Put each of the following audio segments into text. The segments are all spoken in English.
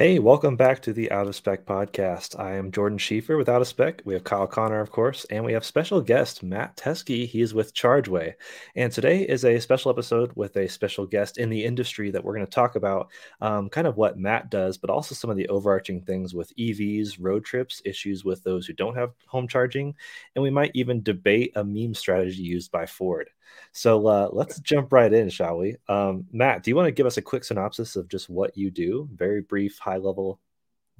Hey, welcome back to the Out of Spec podcast. I am Jordan Schieffer with Out of Spec. We have Kyle Conner, of course, and we have special guest Matt Teske. He's with Chargeway. And today is a special episode with a special guest in the industry that we're going to talk about um, kind of what Matt does, but also some of the overarching things with EVs, road trips, issues with those who don't have home charging. And we might even debate a meme strategy used by Ford. So uh, let's jump right in, shall we? Um, Matt, do you want to give us a quick synopsis of just what you do? Very brief, high level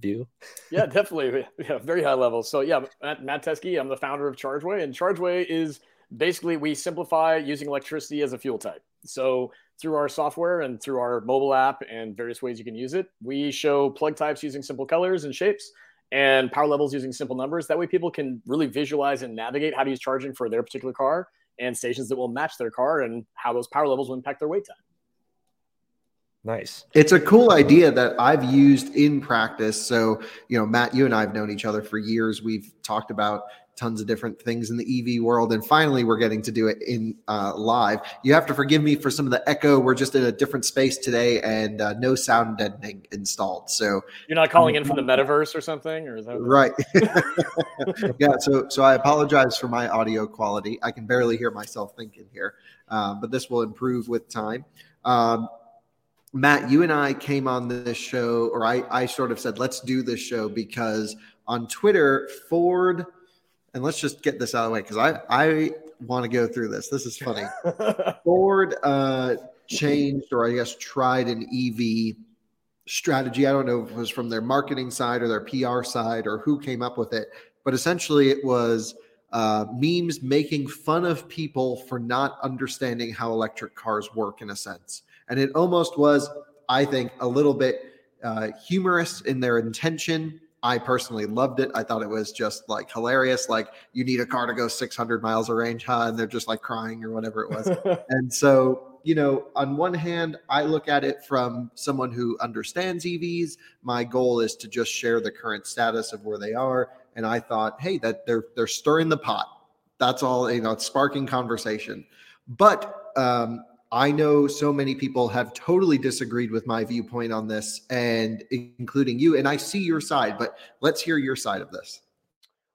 view. yeah, definitely. Yeah, very high level. So yeah, Matt, Matt Teske, I'm the founder of Chargeway, and Chargeway is basically we simplify using electricity as a fuel type. So through our software and through our mobile app and various ways you can use it, we show plug types using simple colors and shapes and power levels using simple numbers. That way people can really visualize and navigate how to use charging for their particular car and stations that will match their car and how those power levels will impact their wait time. Nice. It's a cool idea that I've used in practice. So, you know, Matt, you and I have known each other for years. We've talked about tons of different things in the EV world, and finally, we're getting to do it in uh, live. You have to forgive me for some of the echo. We're just in a different space today, and uh, no sound deadening installed. So you're not calling in from the metaverse or something, or is that right? yeah. So, so I apologize for my audio quality. I can barely hear myself thinking here, um, but this will improve with time. Um, Matt, you and I came on this show, or I, I sort of said, let's do this show because on Twitter, Ford, and let's just get this out of the way because I, I want to go through this. This is funny. Ford uh, changed, or I guess tried an EV strategy. I don't know if it was from their marketing side or their PR side or who came up with it, but essentially it was uh, memes making fun of people for not understanding how electric cars work in a sense and it almost was, I think, a little bit uh, humorous in their intention. I personally loved it. I thought it was just like hilarious. Like you need a car to go 600 miles of range, huh? And they're just like crying or whatever it was. and so, you know, on one hand, I look at it from someone who understands EVs. My goal is to just share the current status of where they are. And I thought, hey, that they're they're stirring the pot. That's all. You know, it's sparking conversation. But um, I know so many people have totally disagreed with my viewpoint on this, and including you. And I see your side, but let's hear your side of this.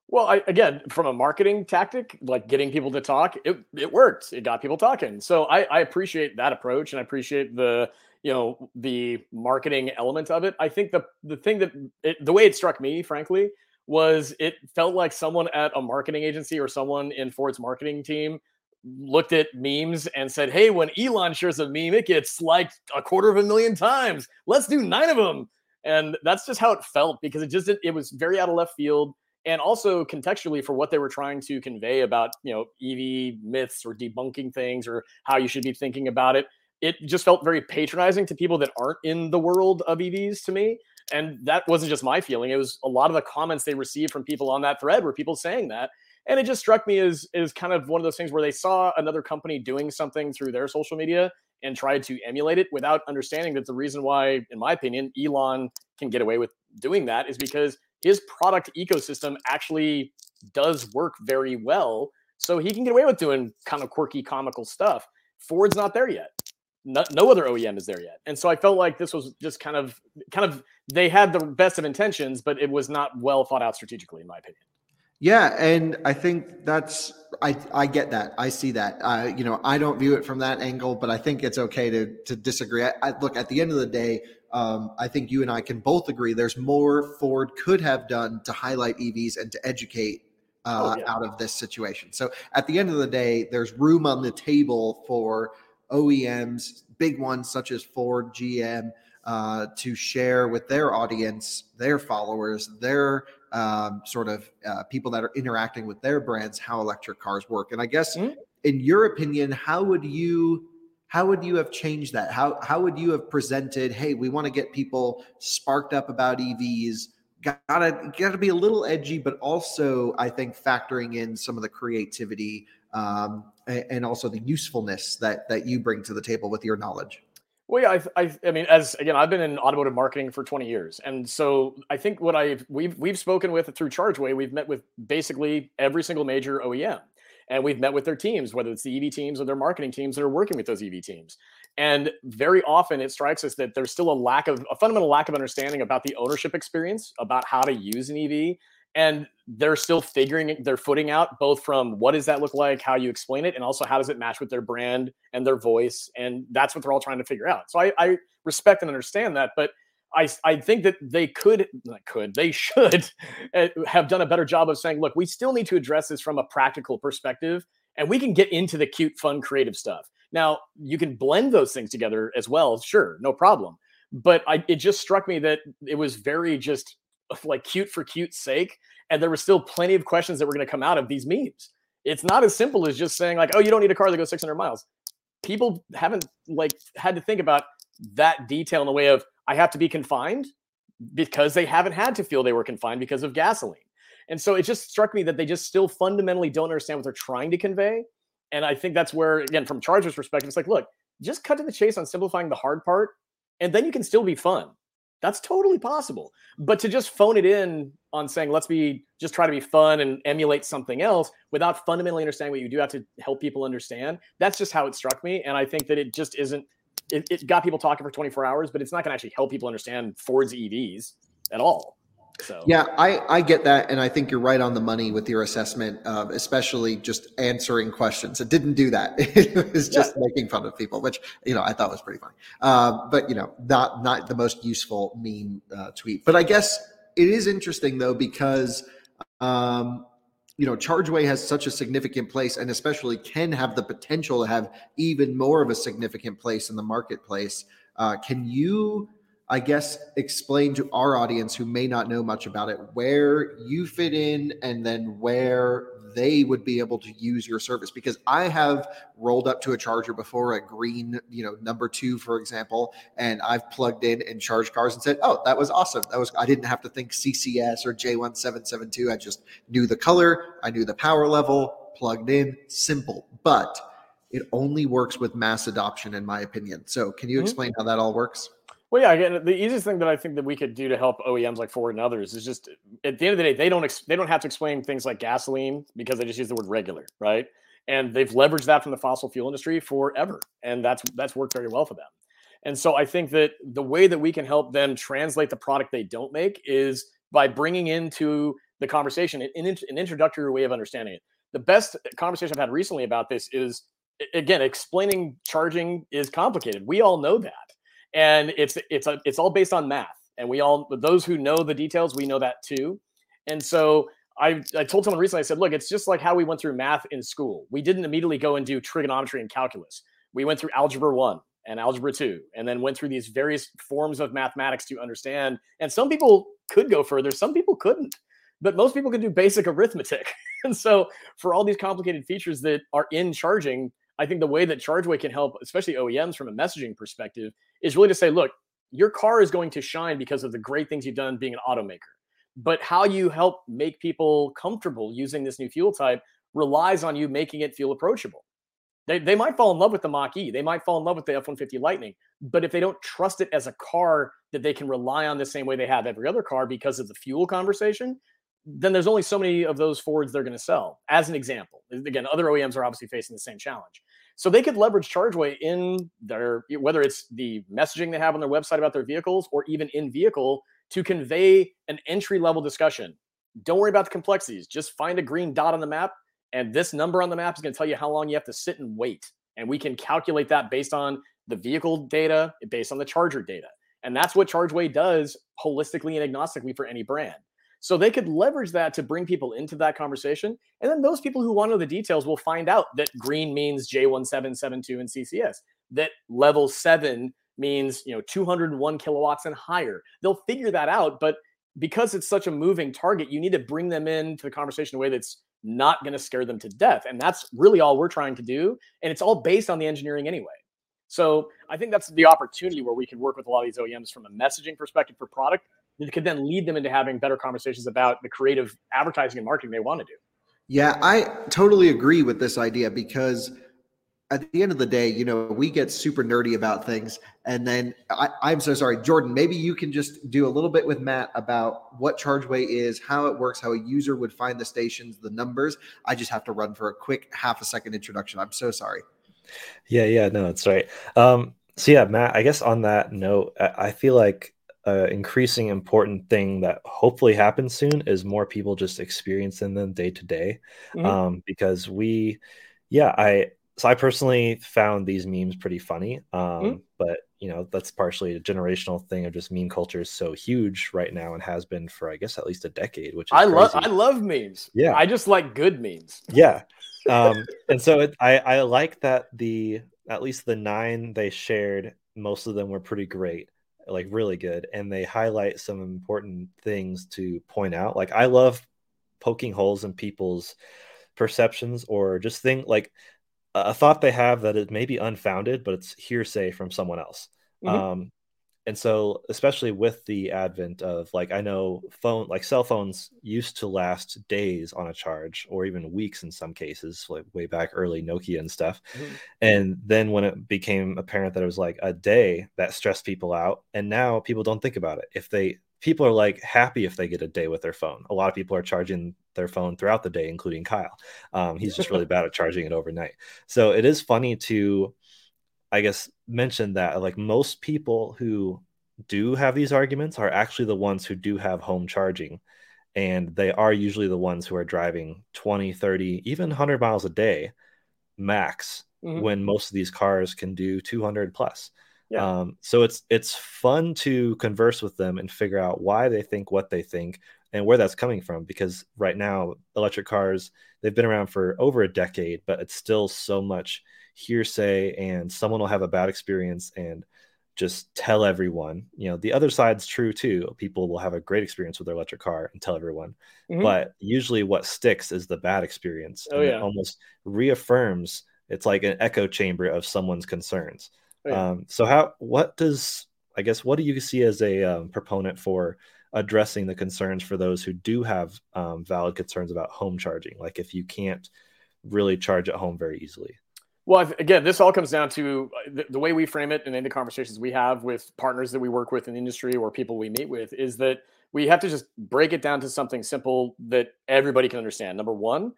Well, I, again, from a marketing tactic, like getting people to talk, it, it worked. It got people talking. So I, I appreciate that approach, and I appreciate the you know the marketing element of it. I think the the thing that it, the way it struck me, frankly, was it felt like someone at a marketing agency or someone in Ford's marketing team looked at memes and said, "Hey, when Elon shares a meme, it gets liked a quarter of a million times. Let's do nine of them." And that's just how it felt because it just it was very out of left field and also contextually for what they were trying to convey about you know EV myths or debunking things or how you should be thinking about it. It just felt very patronizing to people that aren't in the world of EVs to me. And that wasn't just my feeling. It was a lot of the comments they received from people on that thread were people saying that. And it just struck me as is kind of one of those things where they saw another company doing something through their social media and tried to emulate it without understanding that the reason why, in my opinion, Elon can get away with doing that is because his product ecosystem actually does work very well. So he can get away with doing kind of quirky, comical stuff. Ford's not there yet. No, no, other OEM is there yet. And so I felt like this was just kind of, kind of, they had the best of intentions, but it was not well thought out strategically, in my opinion. Yeah, and I think that's I I get that. I see that. Uh, you know, I don't view it from that angle, but I think it's okay to to disagree. I, I, look, at the end of the day, um, I think you and I can both agree there's more Ford could have done to highlight EVs and to educate uh, oh, yeah. out of this situation. So at the end of the day, there's room on the table for OEMs, big ones such as Ford, GM, uh, to share with their audience, their followers, their um, sort of uh, people that are interacting with their brands how electric cars work. And I guess, mm-hmm. in your opinion, how would you how would you have changed that? How how would you have presented? Hey, we want to get people sparked up about EVs. Gotta gotta be a little edgy, but also I think factoring in some of the creativity um, and also the usefulness that that you bring to the table with your knowledge. Well, yeah, I, I, I, mean, as again, I've been in automotive marketing for 20 years, and so I think what I've we've we've spoken with through ChargeWay, we've met with basically every single major OEM, and we've met with their teams, whether it's the EV teams or their marketing teams that are working with those EV teams. And very often, it strikes us that there's still a lack of a fundamental lack of understanding about the ownership experience, about how to use an EV, and they're still figuring their footing out both from what does that look like how you explain it and also how does it match with their brand and their voice and that's what they're all trying to figure out. So i, I respect and understand that but I, I think that they could could they should eh, have done a better job of saying look we still need to address this from a practical perspective and we can get into the cute fun creative stuff. Now you can blend those things together as well sure no problem but I, it just struck me that it was very just like cute for cute's sake. And there were still plenty of questions that were going to come out of these memes. It's not as simple as just saying like, oh, you don't need a car that goes 600 miles. People haven't like had to think about that detail in the way of I have to be confined because they haven't had to feel they were confined because of gasoline. And so it just struck me that they just still fundamentally don't understand what they're trying to convey. And I think that's where, again, from ChargeWay's perspective, it's like, look, just cut to the chase on simplifying the hard part, and then you can still be fun. That's totally possible. But to just phone it in on saying, let's be just try to be fun and emulate something else without fundamentally understanding what you do have to help people understand, that's just how it struck me. And I think that it just isn't, it, it got people talking for 24 hours, but it's not going to actually help people understand Ford's EVs at all. So yeah, I I get that, and I think you're right on the money with your assessment, of especially just answering questions. It didn't do that; it was just yeah. making fun of people, which you know I thought was pretty funny. Uh, but you know, not not the most useful meme uh, tweet. But I guess it is interesting though because um, you know ChargeWay has such a significant place, and especially can have the potential to have even more of a significant place in the marketplace. Uh, can you? I guess, explain to our audience who may not know much about it where you fit in and then where they would be able to use your service because I have rolled up to a charger before a green, you know, number two, for example, and I've plugged in and charged cars and said, Oh, that was awesome. That was, I didn't have to think CCS or J1772. I just knew the color, I knew the power level, plugged in, simple. But it only works with mass adoption, in my opinion. So, can you mm-hmm. explain how that all works? Well, yeah. Again, the easiest thing that I think that we could do to help OEMs like Ford and others is just at the end of the day, they don't ex- they don't have to explain things like gasoline because they just use the word regular, right? And they've leveraged that from the fossil fuel industry forever, and that's that's worked very well for them. And so I think that the way that we can help them translate the product they don't make is by bringing into the conversation an, an introductory way of understanding it. The best conversation I've had recently about this is again explaining charging is complicated. We all know that and it's it's a, it's all based on math. And we all those who know the details we know that too. And so I, I told someone recently i said look it's just like how we went through math in school. We didn't immediately go and do trigonometry and calculus. We went through algebra 1 and algebra 2 and then went through these various forms of mathematics to understand. And some people could go further some people couldn't but most people can do basic arithmetic. And so for all these complicated features that are in charging I think the way that ChargeWay can help, especially OEMs from a messaging perspective, is really to say, look, your car is going to shine because of the great things you've done being an automaker. But how you help make people comfortable using this new fuel type relies on you making it feel approachable. They, they might fall in love with the Mach E. They might fall in love with the F 150 Lightning. But if they don't trust it as a car that they can rely on the same way they have every other car because of the fuel conversation, then there's only so many of those Fords they're going to sell. As an example, again, other OEMs are obviously facing the same challenge. So they could leverage ChargeWay in their whether it's the messaging they have on their website about their vehicles or even in vehicle to convey an entry level discussion. Don't worry about the complexities. Just find a green dot on the map, and this number on the map is going to tell you how long you have to sit and wait. And we can calculate that based on the vehicle data, based on the charger data. And that's what ChargeWay does holistically and agnostically for any brand. So they could leverage that to bring people into that conversation. And then those people who want to know the details will find out that green means J1772 and CCS, that level seven means, you know, 201 kilowatts and higher. They'll figure that out. But because it's such a moving target, you need to bring them into the conversation in a way that's not going to scare them to death. And that's really all we're trying to do. And it's all based on the engineering anyway. So I think that's the opportunity where we can work with a lot of these OEMs from a messaging perspective for product that could then lead them into having better conversations about the creative advertising and marketing they want to do. Yeah, I totally agree with this idea because at the end of the day, you know, we get super nerdy about things. And then I, am so sorry, Jordan, maybe you can just do a little bit with Matt about what ChargeWay is, how it works, how a user would find the stations, the numbers. I just have to run for a quick half a second introduction. I'm so sorry. Yeah, yeah, no, that's right. Um, so yeah, Matt, I guess on that note, I feel like uh, increasing important thing that hopefully happens soon is more people just experiencing them day to day. Mm-hmm. Um, because we, yeah, I so I personally found these memes pretty funny. Um, mm-hmm. but you know that's partially a generational thing of just meme culture is so huge right now and has been for I guess at least a decade. Which I love I love memes. Yeah, I just like good memes. Yeah, um, and so it, I I like that the at least the nine they shared most of them were pretty great like really good and they highlight some important things to point out like i love poking holes in people's perceptions or just think like a thought they have that it may be unfounded but it's hearsay from someone else mm-hmm. um, and so especially with the advent of like i know phone like cell phones used to last days on a charge or even weeks in some cases like way back early nokia and stuff. Mm-hmm. and then when it became apparent that it was like a day that stressed people out and now people don't think about it. If they people are like happy if they get a day with their phone. A lot of people are charging their phone throughout the day including kyle. Um, he's just really bad at charging it overnight. So it is funny to I guess mentioned that like most people who do have these arguments are actually the ones who do have home charging and they are usually the ones who are driving 20 30 even 100 miles a day max mm-hmm. when most of these cars can do 200 plus yeah. um, so it's it's fun to converse with them and figure out why they think what they think and where that's coming from because right now electric cars they've been around for over a decade but it's still so much hearsay and someone will have a bad experience and just tell everyone. You know, the other side's true too. People will have a great experience with their electric car and tell everyone. Mm-hmm. But usually what sticks is the bad experience. Oh, yeah. It almost reaffirms it's like an echo chamber of someone's concerns. Oh, yeah. um, so how what does I guess what do you see as a um, proponent for addressing the concerns for those who do have um, valid concerns about home charging? Like if you can't really charge at home very easily. Well, again, this all comes down to uh, the, the, way we frame it and in the conversations we have with partners that we work with in the industry or people we meet with is that we have to just break it down to something simple that everybody can understand. Number one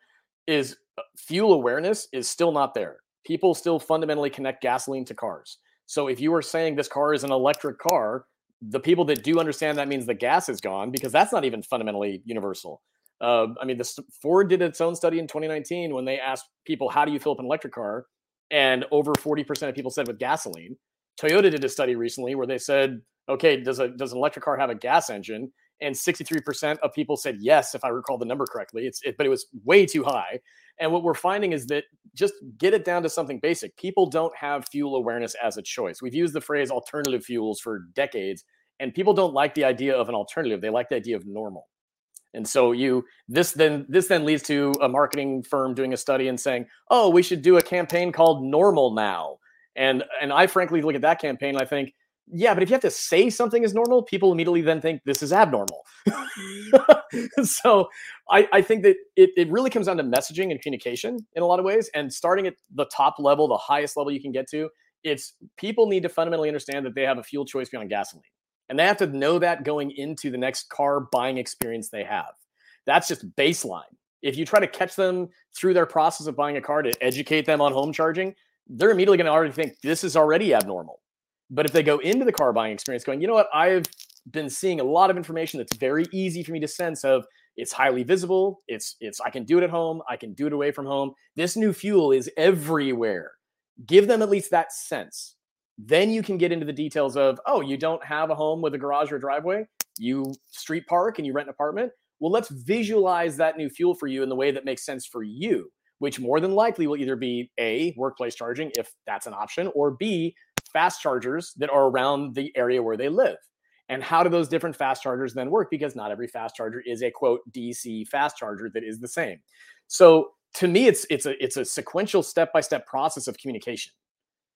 is uh, fuel awareness is still not there. People still fundamentally connect gasoline to cars. So if you are saying this car is an electric car, the people that do understand that means the gas is gone because that's not even fundamentally universal. Uh, I mean, the Ford did its own study in 2019 when they asked people, "How do you fill up an electric car?" and over 40% of people said with gasoline. Toyota did a study recently where they said, okay, does a does an electric car have a gas engine? And 63% of people said yes, if I recall the number correctly. It's it, but it was way too high. And what we're finding is that just get it down to something basic. People don't have fuel awareness as a choice. We've used the phrase alternative fuels for decades, and people don't like the idea of an alternative. They like the idea of normal. And so you this then this then leads to a marketing firm doing a study and saying, "Oh, we should do a campaign called Normal Now." And and I frankly look at that campaign and I think yeah, but if you have to say something is normal, people immediately then think this is abnormal. Mm-hmm. so I, I, think that it, it really comes down to messaging and communication in a lot of ways. And starting at the top level, the highest level you can get to, it's people need to fundamentally understand that they have a fuel choice beyond gasoline. And they have to know that going into the next car buying experience they have. That's just baseline. If you try to catch them through their process of buying a car to educate them on home charging, they're immediately going to already think this is already abnormal. But if they go into the car buying experience going, you know what, I've been seeing a lot of information that's very easy for me to sense of it's highly visible, it's it's I can do it at home, I can do it away from home. This new fuel is everywhere. Give them at least that sense. Then you can get into the details of, oh, you don't have a home with a garage or a driveway, you street park and you rent an apartment. Well, let's visualize that new fuel for you in the way that makes sense for you, which more than likely will either be A, workplace charging, if that's an option, or B, fast chargers that are around the area where they live. And how do those different fast chargers then work? Because not every fast charger is a quote DC fast charger that is the same. So to me, it's it's a it's a sequential step by step process of communication.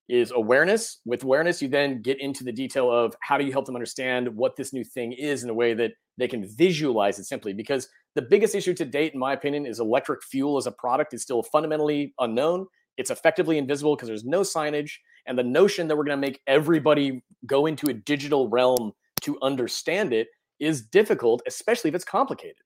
Is awareness. With awareness, you then get into the detail of how do you help them understand what this new thing is in a way that they can visualize it simply. Because the biggest issue to date, in my opinion, is electric fuel as a product is still fundamentally unknown. It's effectively invisible because there's no signage. And the notion that we're going to make everybody go into a digital realm to understand it is difficult, especially if it's complicated.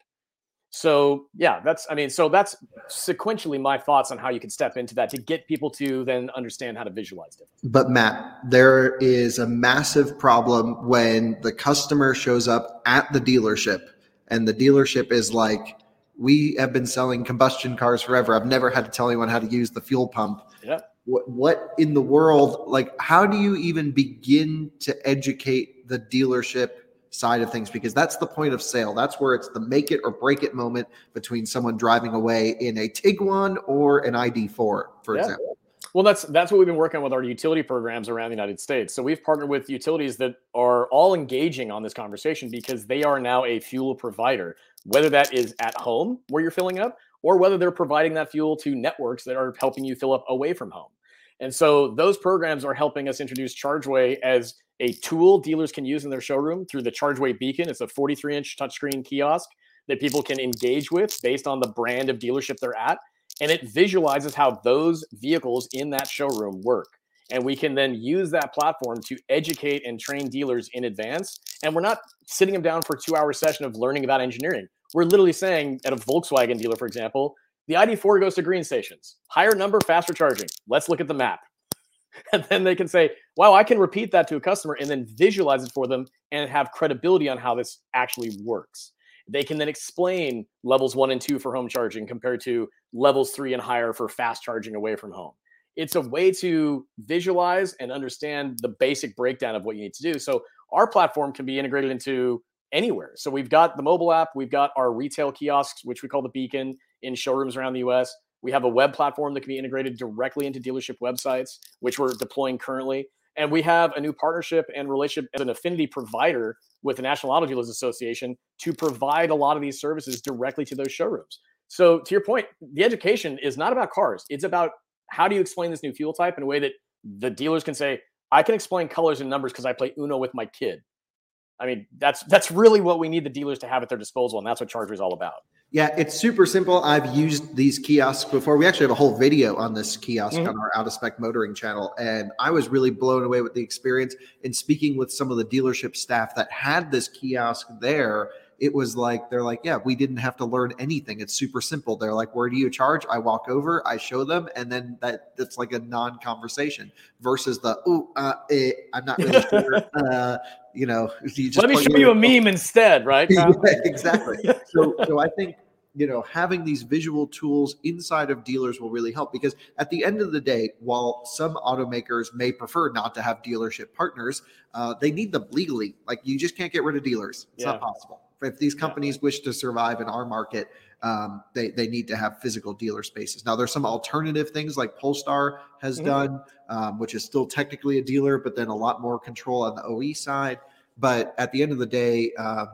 So yeah, that's I mean, so that's sequentially my thoughts on how you can step into that to get people to then understand how to visualize it. But Matt, there is a massive problem when the customer shows up at the dealership and the dealership is like, we have been selling combustion cars forever. I've never had to tell anyone how to use the fuel pump. Yeah. What what in the world like how do you even begin to educate the dealership side of things because that's the point of sale. That's where it's the make it or break it moment between someone driving away in a Tiguan or an ID4, for yeah. example. Well, that's that's what we've been working on with our utility programs around the United States. So we've partnered with utilities that are all engaging on this conversation because they are now a fuel provider, whether that is at home where you're filling up or whether they're providing that fuel to networks that are helping you fill up away from home. And so those programs are helping us introduce ChargeWay as a tool dealers can use in their showroom through the ChargeWay Beacon. It's a 43 inch touchscreen kiosk that people can engage with based on the brand of dealership they're at. And it visualizes how those vehicles in that showroom work. And we can then use that platform to educate and train dealers in advance. And we're not sitting them down for a two hour session of learning about engineering. We're literally saying at a Volkswagen dealer, for example, the ID4 goes to green stations, higher number, faster charging. Let's look at the map. and then they can say, wow, I can repeat that to a customer and then visualize it for them and have credibility on how this actually works. They can then explain levels one and two for home charging compared to levels three and higher for fast charging away from home. It's a way to visualize and understand the basic breakdown of what you need to do. So our platform can be integrated into anywhere. So we've got the mobile app, we've got our retail kiosks, which we call the Beacon, in showrooms around the US. We have a web platform that can be integrated directly into dealership websites, which we're deploying currently. And we have a new partnership and relationship as an affinity provider with the National Auto Dealers Association to provide a lot of these services directly to those showrooms. So, to your point, the education is not about cars. It's about how do you explain this new fuel type in a way that the dealers can say, I can explain colors and numbers because I play Uno with my kid. I mean, that's that's really what we need the dealers to have at their disposal, and that's what ChargeWay is all about. Yeah, it's super simple. I've used these kiosks before. We actually have a whole video on this kiosk mm-hmm. on our out of spec motoring channel. And I was really blown away with the experience. In speaking with some of the dealership staff that had this kiosk there, it was like, they're like, yeah, we didn't have to learn anything. It's super simple. They're like, where do you charge? I walk over, I show them, and then that that's like a non conversation versus the, oh, uh, eh, I'm not really sure. uh, you know, you let me show you a meme instead, right? exactly. So, so I think you know having these visual tools inside of dealers will really help because at the end of the day while some automakers may prefer not to have dealership partners uh, they need them legally like you just can't get rid of dealers it's yeah. not possible if these companies wish to survive in our market um, they, they need to have physical dealer spaces. Now there's some alternative things like polestar has mm-hmm. done um, which is still technically a dealer but then a lot more control on the oe side. But at the end of the day um,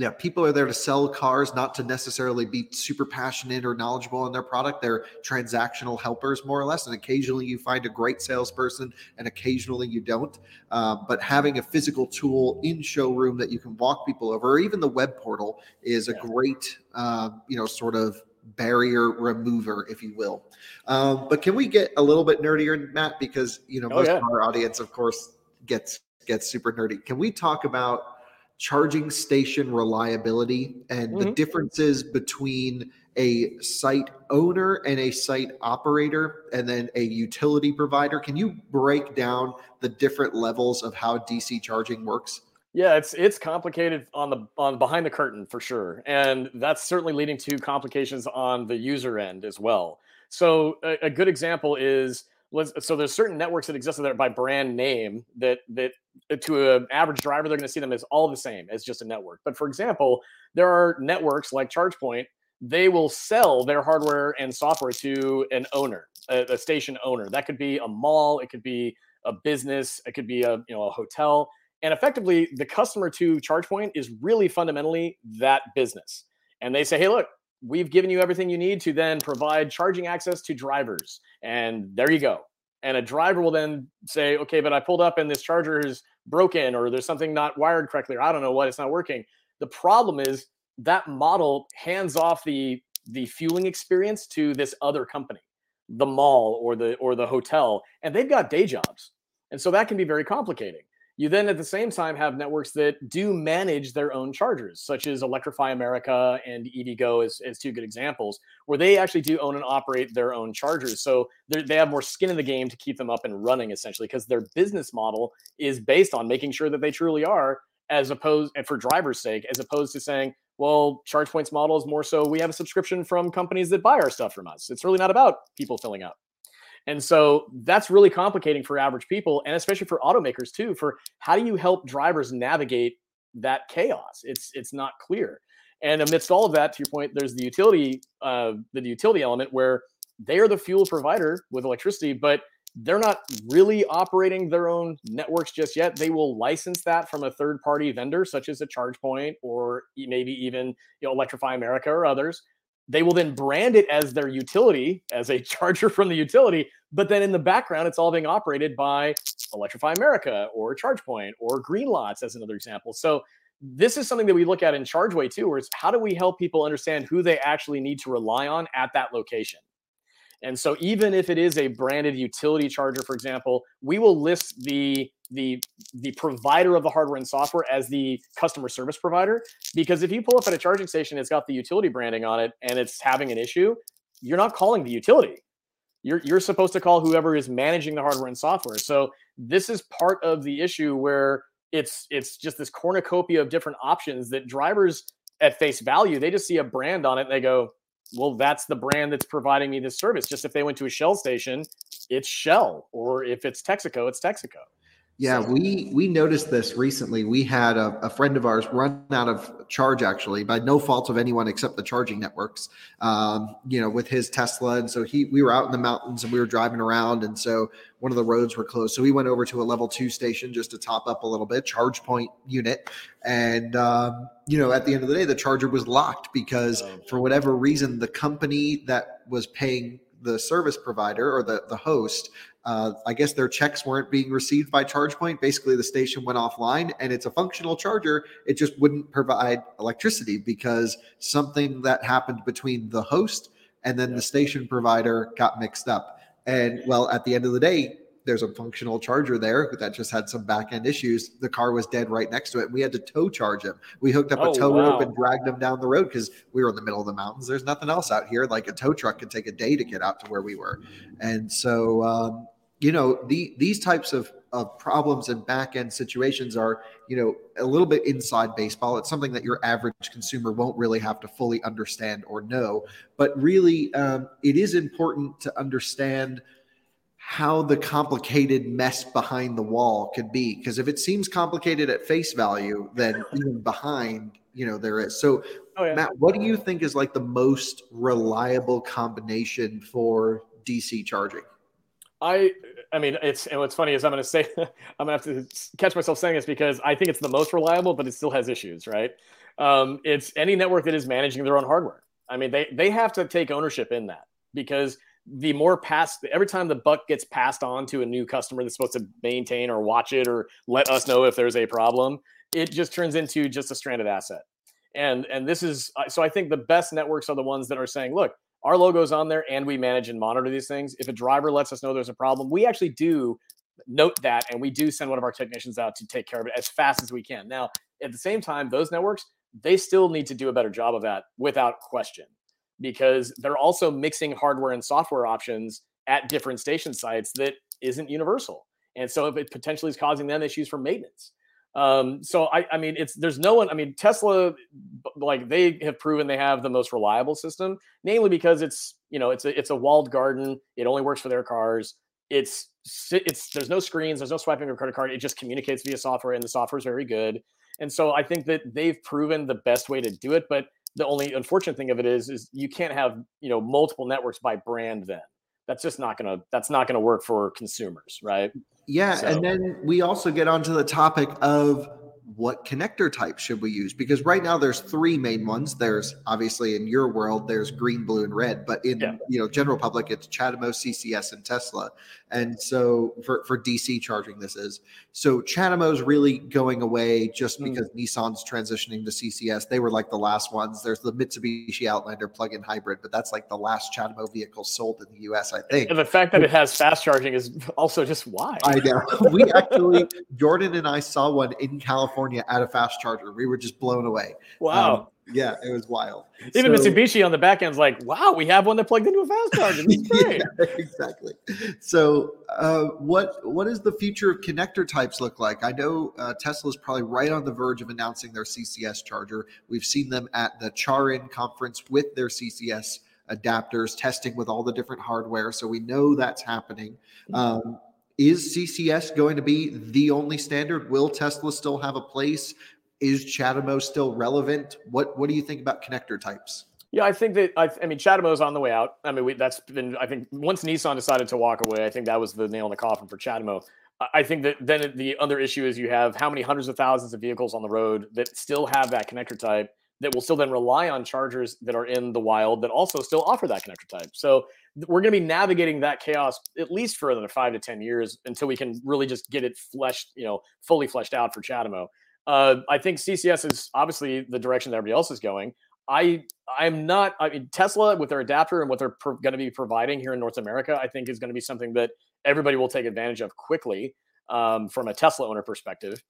yeah, people are there to sell cars, not to necessarily be super passionate or knowledgeable in their product. They're transactional helpers, more or less. And occasionally you find a great salesperson, and occasionally you don't. Uh, but having a physical tool in showroom that you can walk people over, or even the web portal, is a great, uh, you know, sort of barrier remover, if you will. Um, but can we get a little bit nerdier, Matt? Because you know oh, most yeah. of our audience, of course, gets gets super nerdy. Can we talk about charging station reliability and mm-hmm. the differences between a site owner and a site operator and then a utility provider. Can you break down the different levels of how dc charging works? Yeah it's it's complicated on the on behind the curtain for sure. And that's certainly leading to complications on the user end as well. So a, a good example is so there's certain networks that exist there by brand name that that uh, to an average driver they're going to see them as all the same as just a network. But for example, there are networks like ChargePoint. They will sell their hardware and software to an owner, a, a station owner. That could be a mall, it could be a business, it could be a you know a hotel, and effectively the customer to ChargePoint is really fundamentally that business. And they say, hey, look, we've given you everything you need to then provide charging access to drivers. And there you go. And a driver will then say, okay, but I pulled up and this charger is broken or there's something not wired correctly or I don't know what, it's not working. The problem is that model hands off the the fueling experience to this other company, the mall or the or the hotel, and they've got day jobs. And so that can be very complicating. You then at the same time have networks that do manage their own chargers, such as Electrify America and EVgo as, as two good examples, where they actually do own and operate their own chargers. So they have more skin in the game to keep them up and running essentially, because their business model is based on making sure that they truly are, as opposed and for drivers' sake, as opposed to saying, well, ChargePoint's model is more so we have a subscription from companies that buy our stuff from us. It's really not about people filling up. And so that's really complicating for average people and especially for automakers too for how do you help drivers navigate that chaos? It's it's not clear. And amidst all of that, to your point, there's the utility uh, the utility element where they are the fuel provider with electricity, but they're not really operating their own networks just yet. They will license that from a third party vendor, such as a ChargePoint or maybe even you know Electrify America or others. They will then brand it as their utility, as a charger from the utility. But then in the background, it's all being operated by Electrify America or ChargePoint or Greenlots, as another example. So this is something that we look at in ChargeWay too, where it's how do we help people understand who they actually need to rely on at that location? And so even if it is a branded utility charger, for example, we will list the the the provider of the hardware and software as the customer service provider because if you pull up at a charging station it's got the utility branding on it and it's having an issue you're not calling the utility. You're you're supposed to call whoever is managing the hardware and software. So this is part of the issue where it's it's just this cornucopia of different options that drivers at face value they just see a brand on it and they go well that's the brand that's providing me this service. Just if they went to a shell station it's shell or if it's texaco it's texaco yeah, we we noticed this recently. We had a, a, friend of ours run out of charge actually by no fault of anyone except the charging networks. Um, you know, with his Tesla, and so he we were out in the mountains and we were driving around, and so one of the roads were closed. So we went over to a level two station just to top up a little bit, ChargePoint unit, and um, you know, at the end of the day, the charger was locked because oh, for whatever reason, the company that was paying the service provider or the, the host uh, I guess their checks weren't being received by ChargePoint. Basically, the station went offline and it's a functional charger. It just wouldn't provide electricity because something that happened between the host and then yeah. the station provider got mixed up. And well, at the end of the day, there's a functional charger there that just had some back end issues. The car was dead right next to it. We had to tow charge him. We hooked up oh, a tow wow. rope and dragged him down the road because we were in the middle of the mountains. There's nothing else out here. Like a tow truck could take a day to get out to where we were. And so, um, you know, the, these types of, of problems and back end situations are, you know, a little bit inside baseball. It's something that your average consumer won't really have to fully understand or know. But really, um, it is important to understand – how the complicated mess behind the wall could be. Because if it seems complicated at face value then even behind you know there is. So oh, yeah. matt what do you think is like the most reliable combination for dc charging? I i mean it's and what's funny is i'm going to say i'm going to have to catch myself saying this because i think it's the most reliable but it still has issues right? Um, it's any network that is managing their own hardware. I mean, they they have to take ownership in that because the more pass every time the buck gets passed on to a new customer that's supposed to maintain or watch it or let us know if there's a problem, it just turns into just a stranded asset. And and this is uh, so I think the best networks are the ones that are saying, look, our logo's on there and we manage and monitor these things. If a driver lets us know there's a problem, we actually do note that and we do send one of our technicians out to take care of it as fast as we can. Now, at the same time, those networks, they still need to do a better job of that without question because they're also mixing hardware and software options at different station sites that isn't universal. And so it potentially is causing them issues for maintenance. Um, so I, I mean, it's there's no one. I mean, Tesla, like they have proven they have the most reliable system, namely because it's you know it's a it's a walled garden. It only works for their cars. It's it's there's no screens, there's no swiping of credit card. It just communicates via software, and the software is very good. And so I think that they've proven the best way to do it. But the only unfortunate thing of it is, is you can't have you know multiple networks by brand. Then that's just not gonna that's not gonna work for consumers, right? Yeah, so. and then we also get onto the topic of what connector type should we use? Because right now there's three main ones. There's obviously in your world there's green, blue, and red, but in yeah. you know general public it's CHAdeMO, CCS, and Tesla. And so for for DC charging, this is so CHAdeMO is really going away just mm. because mm. Nissan's transitioning to CCS. They were like the last ones. There's the Mitsubishi Outlander plug-in hybrid, but that's like the last CHAdeMO vehicle sold in the US, I think. And the fact that it has fast charging is also just why. I know. We actually Jordan and I saw one in California at a fast charger. We were just blown away. Wow. Um, yeah, it was wild. Even so, Mitsubishi on the back end is like, wow, we have one that plugged into a fast charger. That's great. yeah, exactly. So, uh, what what does the future of connector types look like? I know uh, Tesla is probably right on the verge of announcing their CCS charger. We've seen them at the Charin conference with their CCS adapters, testing with all the different hardware. So we know that's happening. Um, is CCS going to be the only standard? Will Tesla still have a place? Is CHAdeMO still relevant? What What do you think about connector types? Yeah, I think that I, I mean is on the way out. I mean, we, that's been I think once Nissan decided to walk away, I think that was the nail in the coffin for CHAdeMO. I think that then the other issue is you have how many hundreds of thousands of vehicles on the road that still have that connector type that will still then rely on chargers that are in the wild that also still offer that connector type. So we're going to be navigating that chaos at least for another five to ten years until we can really just get it fleshed, you know, fully fleshed out for CHAdeMO. Uh, I think CCS is obviously the direction that everybody else is going. I I'm not. I mean, Tesla with their adapter and what they're pro- going to be providing here in North America, I think is going to be something that everybody will take advantage of quickly um, from a Tesla owner perspective.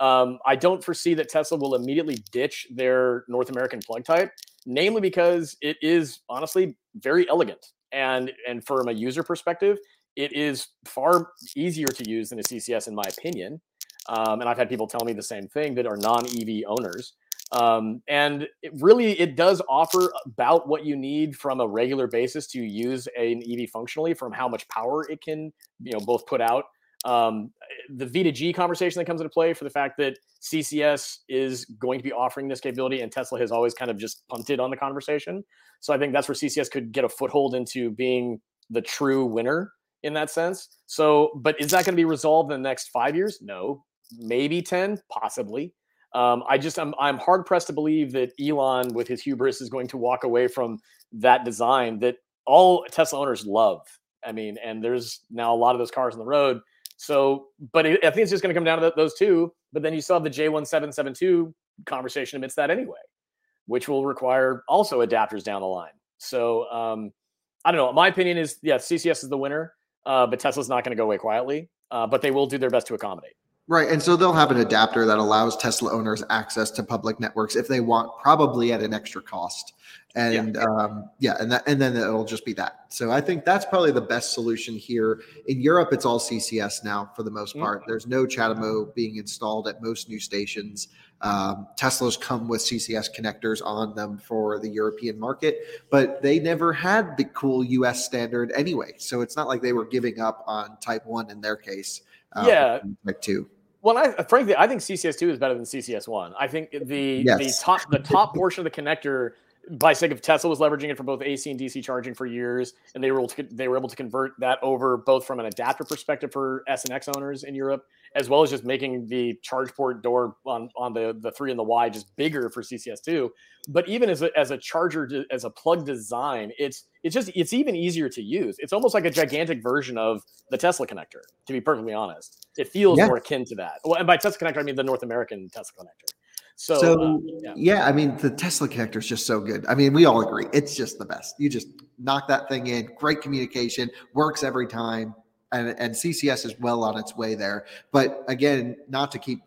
Um, I don't foresee that Tesla will immediately ditch their North American plug type, namely because it is honestly very elegant and and from a user perspective, it is far easier to use than a CCS in my opinion. Um, and I've had people tell me the same thing that are non-EV owners. Um, and it really, it does offer about what you need from a regular basis to use an EV functionally, from how much power it can, you know, both put out. Um, the V2G conversation that comes into play for the fact that CCS is going to be offering this capability, and Tesla has always kind of just punted on the conversation. So I think that's where CCS could get a foothold into being the true winner in that sense. So, but is that going to be resolved in the next five years? No, maybe 10, possibly. Um, I just I'm I'm hard pressed to believe that Elon, with his hubris, is going to walk away from that design that all Tesla owners love. I mean, and there's now a lot of those cars on the road. So, but it, I think it's just going to come down to those two. But then you still have the J1772 conversation amidst that anyway, which will require also adapters down the line. So, um, I don't know. My opinion is, yeah, CCS is the winner, uh, but Tesla's not going to go away quietly. Uh, but they will do their best to accommodate. Right. And so they'll have an adapter that allows Tesla owners access to public networks if they want, probably at an extra cost. And yeah, um, yeah and that and then it'll just be that. So I think that's probably the best solution here. In Europe, it's all CCS now for the most part. Mm-hmm. There's no CHAdeMO being installed at most new stations. Um, Teslas come with CCS connectors on them for the European market, but they never had the cool US standard anyway. So it's not like they were giving up on Type 1 in their case. Uh, yeah. Type 2. Well, I, frankly, I think CCS two is better than CCS one. I think the yes. the top the top portion of the connector, by sake of Tesla was leveraging it for both AC and DC charging for years, and they were able to they were able to convert that over both from an adapter perspective for S and X owners in Europe, as well as just making the charge port door on, on the, the three and the Y just bigger for CCS2. But even as a, as a charger, as a plug design, it's it's just it's even easier to use. It's almost like a gigantic version of the Tesla connector, to be perfectly honest. It feels yeah. more akin to that. Well, and by Tesla connector, I mean the North American Tesla connector. So, so uh, yeah. yeah. I mean, the Tesla connector is just so good. I mean, we all agree it's just the best. You just knock that thing in, great communication, works every time and, and CCS is well on its way there. But again, not to keep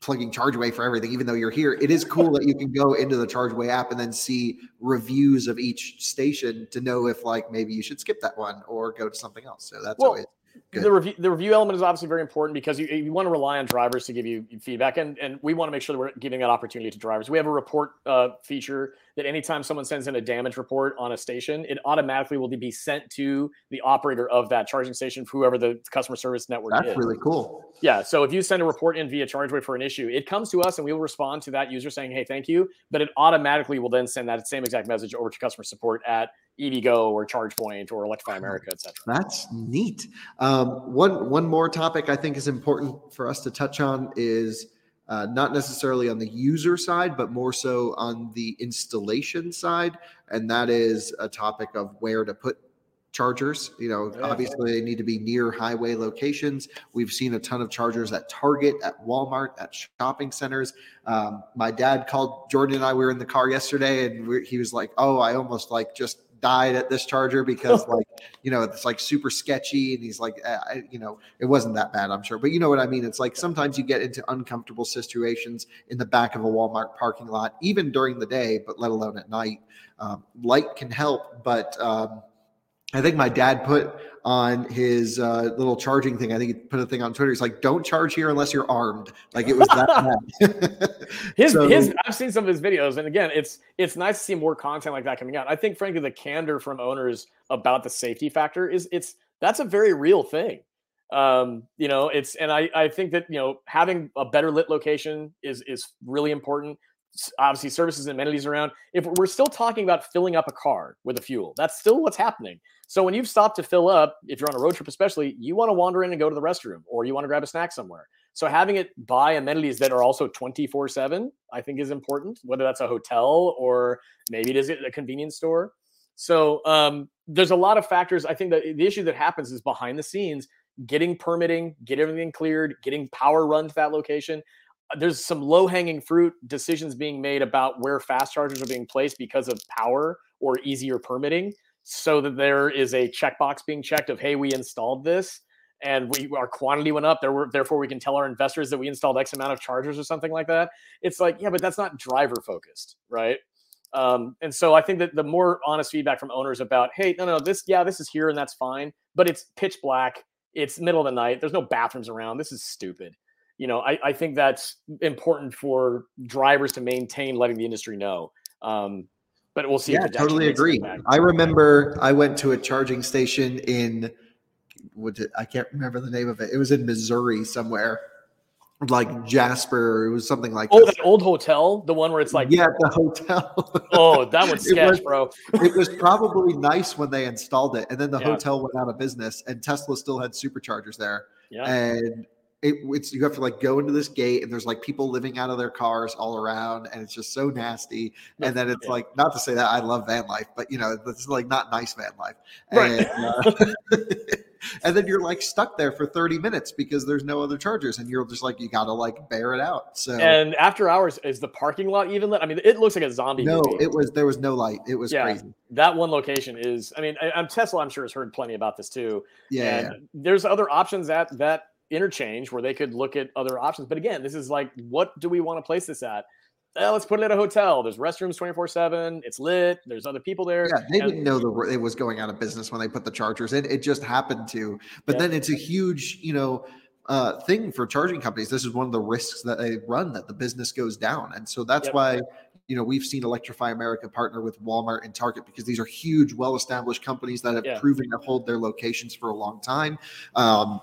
plugging ChargeWay for everything, even though you're here, it is cool that you can go into the ChargeWay app and then see reviews of each station to know if like maybe you should skip that one or go to something else. So that's well, always Good. The review the review element is obviously very important because you, you want to rely on drivers to give you feedback, and and we want to make sure that we're giving that opportunity to drivers. We have a report uh, feature that anytime someone sends in a damage report on a station, it automatically will be sent to the operator of that charging station, whoever the customer service network That's is. really cool. Yeah. So if you send a report in via ChargeWay for an issue, it comes to us and we will respond to that user saying, "Hey, thank you," but it automatically will then send that same exact message over to customer support at EVgo or ChargePoint or Electrify America, et cetera. That's neat. Um, one one more topic I think is important for us to touch on is uh, not necessarily on the user side, but more so on the installation side, and that is a topic of where to put chargers. You know, yeah. obviously they need to be near highway locations. We've seen a ton of chargers at Target, at Walmart, at shopping centers. Um, my dad called Jordan and I. We were in the car yesterday, and he was like, "Oh, I almost like just died at this charger because like you know it's like super sketchy and he's like I, you know it wasn't that bad i'm sure. But you know what i mean? It's like sometimes you get into uncomfortable situations in the back of a walmart parking lot even during the day but let alone at night. Um, light can help but um, I think my dad put on his uh, little charging thing. I think he put a thing on Twitter. He's like, "Don't charge here unless you're armed." Like it was that his, so, his, I've seen some of his videos, and again, it's it's nice to see more content like that coming out. I think, frankly, the candor from owners about the safety factor is it's that's a very real thing. Um, you know, it's and I I think that you know having a better lit location is is really important obviously services and amenities around. If we're still talking about filling up a car with a fuel, that's still what's happening. So when you've stopped to fill up, if you're on a road trip, especially, you want to wander in and go to the restroom or you want to grab a snack somewhere. So having it by amenities that are also 24 7, I think is important, whether that's a hotel or maybe it is a convenience store. So um, there's a lot of factors. I think that the issue that happens is behind the scenes, getting permitting, get everything cleared, getting power run to that location there's some low hanging fruit decisions being made about where fast chargers are being placed because of power or easier permitting so that there is a checkbox being checked of hey we installed this and we our quantity went up there were, therefore we can tell our investors that we installed x amount of chargers or something like that. It's like yeah but that's not driver focused right? Um, and so i think that the more honest feedback from owners about hey no no this yeah this is here and that's fine but it's pitch black it's middle of the night there's no bathrooms around this is stupid you know, I, I think that's important for drivers to maintain letting the industry know. Um, but we'll see. Yeah, totally agree. I remember I went to a charging station in what I can't remember the name of it. It was in Missouri somewhere, like Jasper. It was something like oh, this. that old hotel, the one where it's like yeah, the hotel. oh, that was sketch, was, bro. it was probably nice when they installed it, and then the yeah. hotel went out of business, and Tesla still had superchargers there. Yeah. And it, it's you have to like go into this gate and there's like people living out of their cars all around and it's just so nasty. And then it's like not to say that i love van life but you know it's like not nice van life. Right. and, uh, and then you're like stuck there for 30 minutes because there's no other chargers and you're just like you gotta like bear it out. So and after hours is the parking lot even lit? I mean it looks like a zombie no movie. it was there was no light. It was yeah, crazy. That one location is i mean I, am tesla i'm sure has heard plenty about this too. Yeah, yeah. there's other options at that interchange where they could look at other options. But again, this is like, what do we want to place this at? Eh, let's put it at a hotel. There's restrooms 24 7. It's lit. There's other people there. Yeah, they and, didn't know the, it was going out of business when they put the chargers in. It just happened to. But yeah. then it's a huge, you know, uh, thing for charging companies. This is one of the risks that they run that the business goes down. And so that's yep. why you know we've seen electrify america partner with walmart and target because these are huge well established companies that have yeah. proven to hold their locations for a long time um,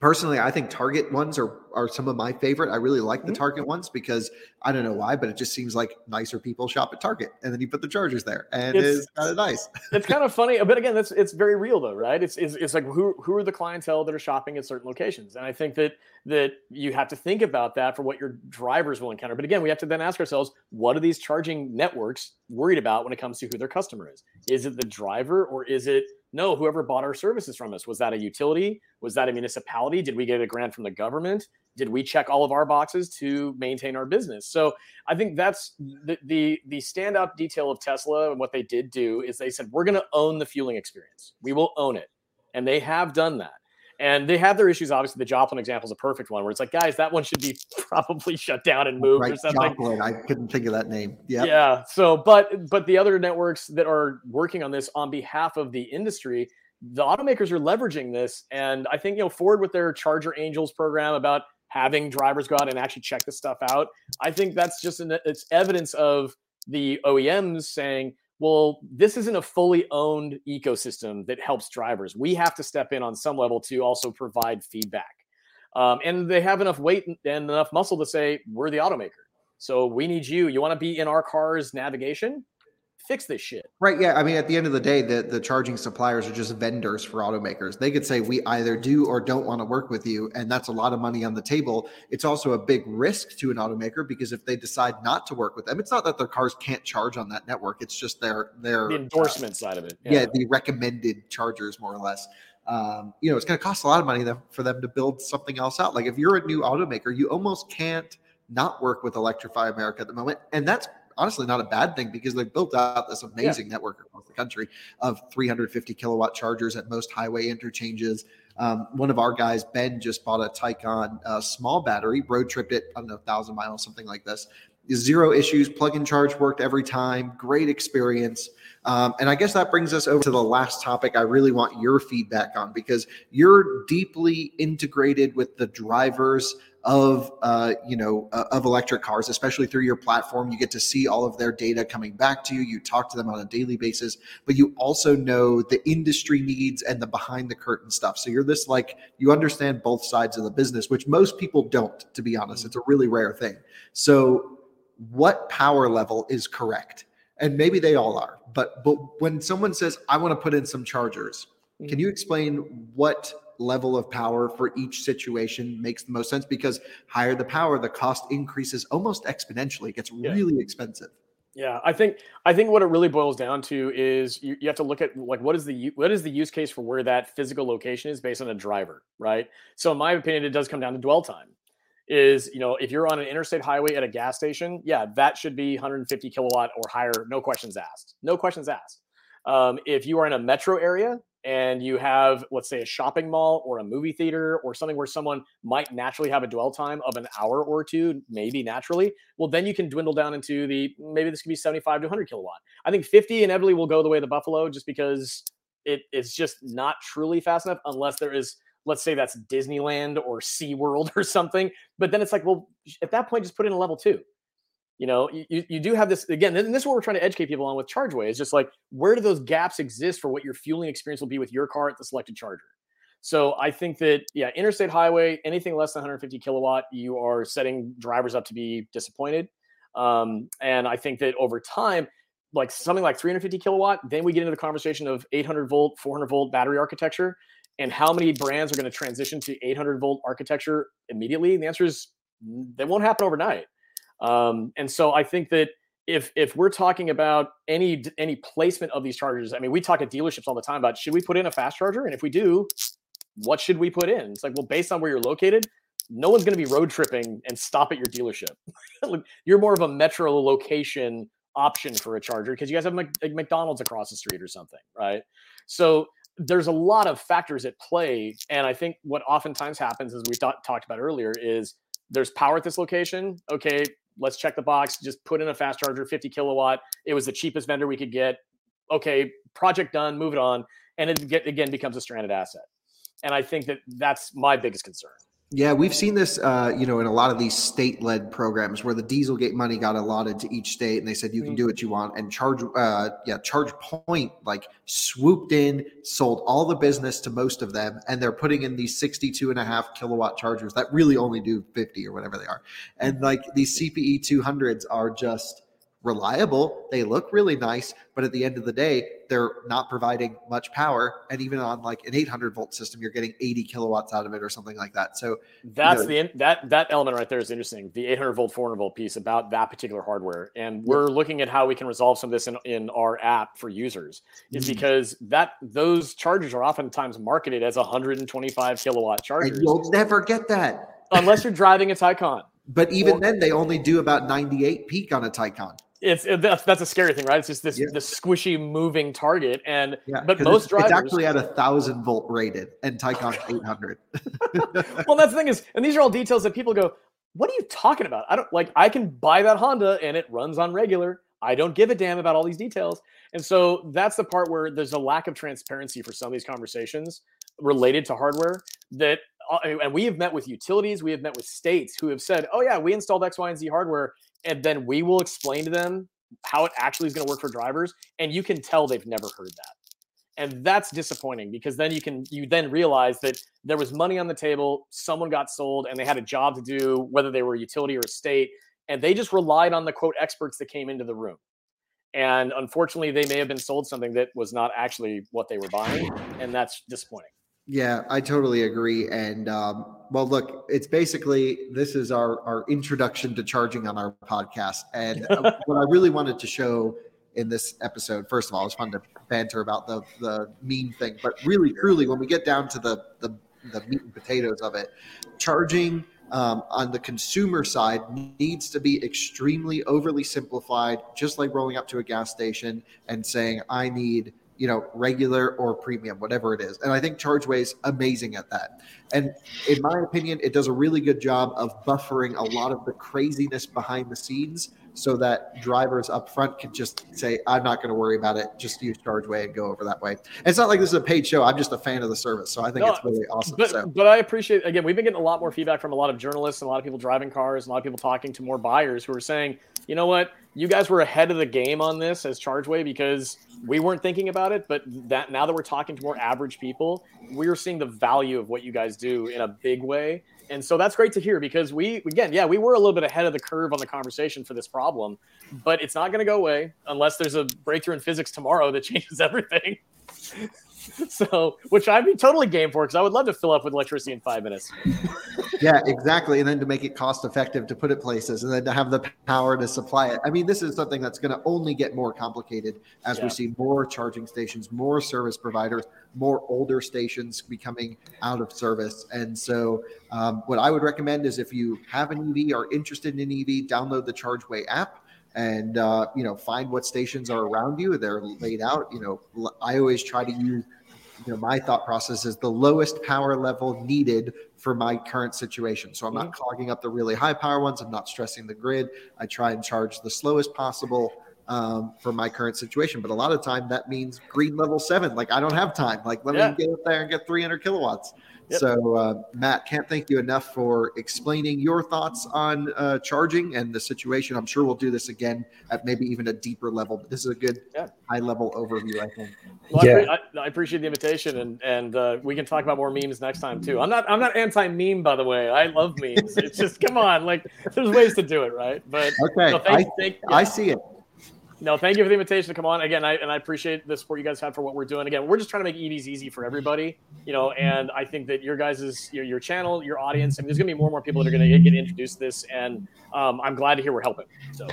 personally i think target ones are are some of my favorite. I really like the mm-hmm. target ones because i don't know why but it just seems like nicer people shop at target and then you put the chargers there and it's, it's kind of nice. it's kind of funny but again that's it's very real though right? It's, it's it's like who who are the clientele that are shopping at certain locations? And i think that that you have to think about that for what your drivers will encounter. But again we have to then ask ourselves what are these charging networks worried about when it comes to who their customer is? Is it the driver or is it no, whoever bought our services from us was that a utility? Was that a municipality? Did we get a grant from the government? Did we check all of our boxes to maintain our business? So I think that's the the, the standout detail of Tesla and what they did do is they said we're going to own the fueling experience. We will own it, and they have done that. And they have their issues. Obviously, the Joplin example is a perfect one where it's like, guys, that one should be probably shut down and moved right, or something. Joplin. I couldn't think of that name. Yeah. Yeah. So, but but the other networks that are working on this on behalf of the industry, the automakers are leveraging this. And I think you know Ford with their Charge Angels program about having drivers go out and actually check this stuff out. I think that's just an, it's evidence of the OEMs saying, well, this isn't a fully owned ecosystem that helps drivers. We have to step in on some level to also provide feedback. Um, and they have enough weight and enough muscle to say, we're the automaker. So we need you. You want to be in our car's navigation? Fix this shit. Right. Yeah. I mean, at the end of the day, the, the charging suppliers are just vendors for automakers. They could say, we either do or don't want to work with you. And that's a lot of money on the table. It's also a big risk to an automaker because if they decide not to work with them, it's not that their cars can't charge on that network. It's just their, their the endorsement uh, side of it. Yeah. yeah. The recommended chargers, more or less. Um, you know, it's going to cost a lot of money for them to build something else out. Like if you're a new automaker, you almost can't not work with Electrify America at the moment. And that's honestly not a bad thing because they've built out this amazing yeah. network across the country of 350 kilowatt chargers at most highway interchanges. Um, one of our guys, Ben, just bought a Taycan uh, small battery, road tripped it, I don't know, thousand miles, something like this. Zero issues, plug and charge worked every time, great experience. Um, and I guess that brings us over to the last topic I really want your feedback on because you're deeply integrated with the drivers of uh, you know uh, of electric cars especially through your platform. You get to see all of their data coming back to you. You talk to them on a daily basis but you also know the industry needs and the behind the curtain stuff. So you're this like you understand both sides of the business which most people don't to be honest. It's a really rare thing. So what power level is correct? And maybe they all are but but when someone says i want to put in some chargers can mm. you explain what level of power for each situation makes the most sense because higher the power, the cost increases almost exponentially. It gets yeah. really expensive. Yeah, I think I think what it really boils down to is you, you have to look at like what is the what is the use case for where that physical location is based on a driver, right? So in my opinion, it does come down to dwell time. Is you know if you're on an interstate highway at a gas station, yeah, that should be 150 kilowatt or higher, no questions asked. No questions asked. Um, if you are in a metro area, and you have, let's say, a shopping mall or a movie theater or something where someone might naturally have a dwell time of an hour or two, maybe naturally, well, then you can dwindle down into the maybe this could be 75 to 100 kilowatt. I think 50 inevitably will go the way of the Buffalo just because it is just not truly fast enough unless there is, let's say, that's Disneyland or SeaWorld or something. But then it's like, well, at that point, just put in a level two you know you, you do have this again and this is what we're trying to educate people on with chargeway is just like where do those gaps exist for what your fueling experience will be with your car at the selected charger? So i think that yeah interstate highway anything less than 150 kilowatt you are setting drivers up to be disappointed. Um, and i think that over time like something like 350 kilowatt then we get into the conversation of 800 volt 400 volt battery architecture and how many brands are going to transition to 800 volt architecture immediately? And the answer is that won't happen overnight um, and so I think that if if we're talking about any any placement of these chargers, I mean, we talk at dealerships all the time about should we put in a fast charger, and if we do, what should we put in? It's like, well, based on where you're located, no one's going to be road tripping and stop at your dealership. you're more of a metro location option for a charger because you guys have McDonald's across the street or something, right? So there's a lot of factors at play, and I think what oftentimes happens, as we talked about earlier, is there's power at this location. Okay, let's check the box, just put in a fast charger, 50 kilowatt. It was the cheapest vendor we could get. Okay, project done, move it on. And it again becomes a stranded asset. And I think that that's my biggest concern. Yeah, we've seen this, uh, you know, in a lot of these state-led programs where the Dieselgate money got allotted to each state, and they said you can do what you want. And charge, uh, yeah, ChargePoint like swooped in, sold all the business to most of them, and they're putting in these 62 and a half kilowatt chargers that really only do 50 or whatever they are. And like these CPE 200s are just reliable. They look really nice, but at the end of the day, they're not providing much power. And even on like an 800 volt system, you're getting 80 kilowatts out of it or something like that. So that's you know, the that that element right there is interesting. The 800 volt, 400 volt piece about that particular hardware, and we're looking at how we can resolve some of this in, in our app for users. Is mm-hmm. because that those chargers are oftentimes marketed as 125 kilowatt chargers. And you'll never get that unless you're driving a Taycan. But even or, then, they only do about 98 peak on a Taycan it's it, that's, that's a scary thing, right? It's just this yeah. the squishy moving target, and yeah, but most it's, drivers it's actually at a thousand volt rated, and Taycan 800. well, that's the thing is, and these are all details that people go, "What are you talking about?" I don't like. I can buy that Honda, and it runs on regular. I don't give a damn about all these details, and so that's the part where there's a lack of transparency for some of these conversations related to hardware that uh, and we have met with utilities, we have met with states who have said, "Oh yeah, we installed X, Y, and Z hardware," and then we will explain to them how it actually is going to work for drivers and you can tell they've never heard that and that's disappointing because then you can you then realize that there was money on the table someone got sold and they had a job to do whether they were a utility or a state and they just relied on the quote experts that came into the room and unfortunately they may have been sold something that was not actually what they were buying and that's disappointing yeah, I totally agree. And um, well, look, it's basically this is our our introduction to charging on our podcast. And uh, what I really wanted to show in this episode, first of all, it's fun to banter about the the meme thing, but really, truly, when we get down to the the, the meat and potatoes of it, charging um, on the consumer side needs to be extremely overly simplified, just like rolling up to a gas station and saying, "I need." You know, regular or premium, whatever it is. And I think ChargeWay is amazing at that. And in my opinion, it does a really good job of buffering a lot of the craziness behind the scenes so that drivers up front can just say, I'm not going to worry about it. Just use ChargeWay and go over that way. And it's not like this is a paid show. I'm just a fan of the service. So I think no, it's really awesome. But, so. but I appreciate, again, we've been getting a lot more feedback from a lot of journalists and a lot of people driving cars a lot of people talking to more buyers who are saying, you know what? You guys were ahead of the game on this as ChargeWay because we weren't thinking about it. But that now that we're talking to more average people, we're seeing the value of what you guys do in a big way. And so that's great to hear because we, again, yeah, we were a little bit ahead of the curve on the conversation for this problem, but it's not going to go away unless there's a breakthrough in physics tomorrow that changes everything. so, which I'd be totally game for because I would love to fill up with electricity in five minutes. yeah, exactly. And then to make it cost effective to put it places and then to have the power to supply it. I mean, this is something that's going to only get more complicated as yeah. we see more charging stations, more service providers, more older stations becoming out of service. And so, um, what I would recommend is if you have an EV, or interested in an EV, download the ChargeWay app and uh, you know find what stations are around you. They're laid out you know i always try to use you know my thought process is the lowest power level needed for my current situation. So i'm not mm-hmm. clogging up the really high power ones. I'm not stressing the grid. I try and charge the slowest possible um, for my current situation. But a lot of time that means green level seven. Like i don't have time. Like let yeah. me get up there and get 300 kilowatts Yep. So, uh, Matt, can't thank you enough for explaining your thoughts on uh, charging and the situation. I'm sure we'll do this again at maybe even a deeper level, but this is a good yeah. high level overview, I think. Well, yeah. I, pre- I, I, appreciate the invitation, and and uh, we can talk about more memes next time too. I'm not I'm not anti meme, by the way. I love memes. it's just come on, like there's ways to do it, right? But okay, so thank, I, thank, yeah. I see it. No, thank you for the invitation to come on again. I, and I appreciate the support you guys have for what we're doing. Again, we're just trying to make EVs easy for everybody, you know. And I think that your guys' your, your channel, your audience, I mean, there's gonna be more and more people that are gonna get introduced to this, and um, I'm glad to hear we're helping. So,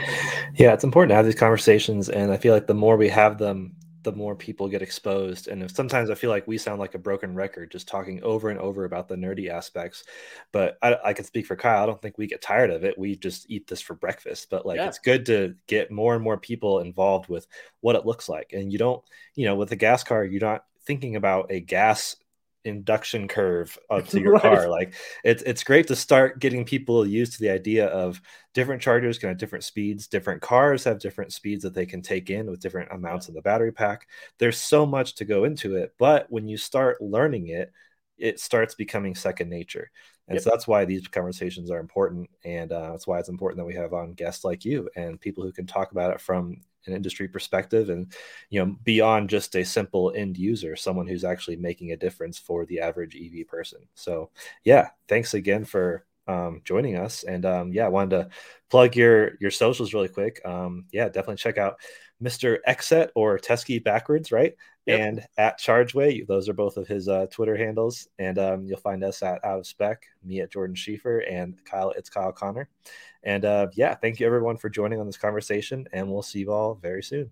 yeah, it's important to have these conversations, and I feel like the more we have them, the more people get exposed. And sometimes I feel like we sound like a broken record, just talking over and over about the nerdy aspects. But I, I can speak for Kyle. I don't think we get tired of it. We just eat this for breakfast. But like, yeah. it's good to get more and more people involved with what it looks like. And you don't, you know, with a gas car, you're not thinking about a gas induction curve up to your right. car. Like it's it's great to start getting people used to the idea of different chargers can have different speeds, different cars have different speeds that they can take in with different amounts in the battery pack. There's so much to go into it, but when you start learning it, it starts becoming second nature. And Yep. so that's why these conversations are important. And uh, that's why it's important that we have on guests like you and people who can talk about it from an industry perspective and you know beyond just a simple end user someone who's actually making a difference for the average ev person. So yeah thanks again for um, joining us. And um, yeah i wanted to plug your your socials really quick. Um, yeah definitely check out mr exet or Teske backwards right? Yep. and at chargeway those are both of his uh, twitter handles. And um, you'll find us at out of spec me at jordan schieffer and kyle it's kyle conner. And uh, yeah thank you everyone for joining on this conversation and we'll see you all very soon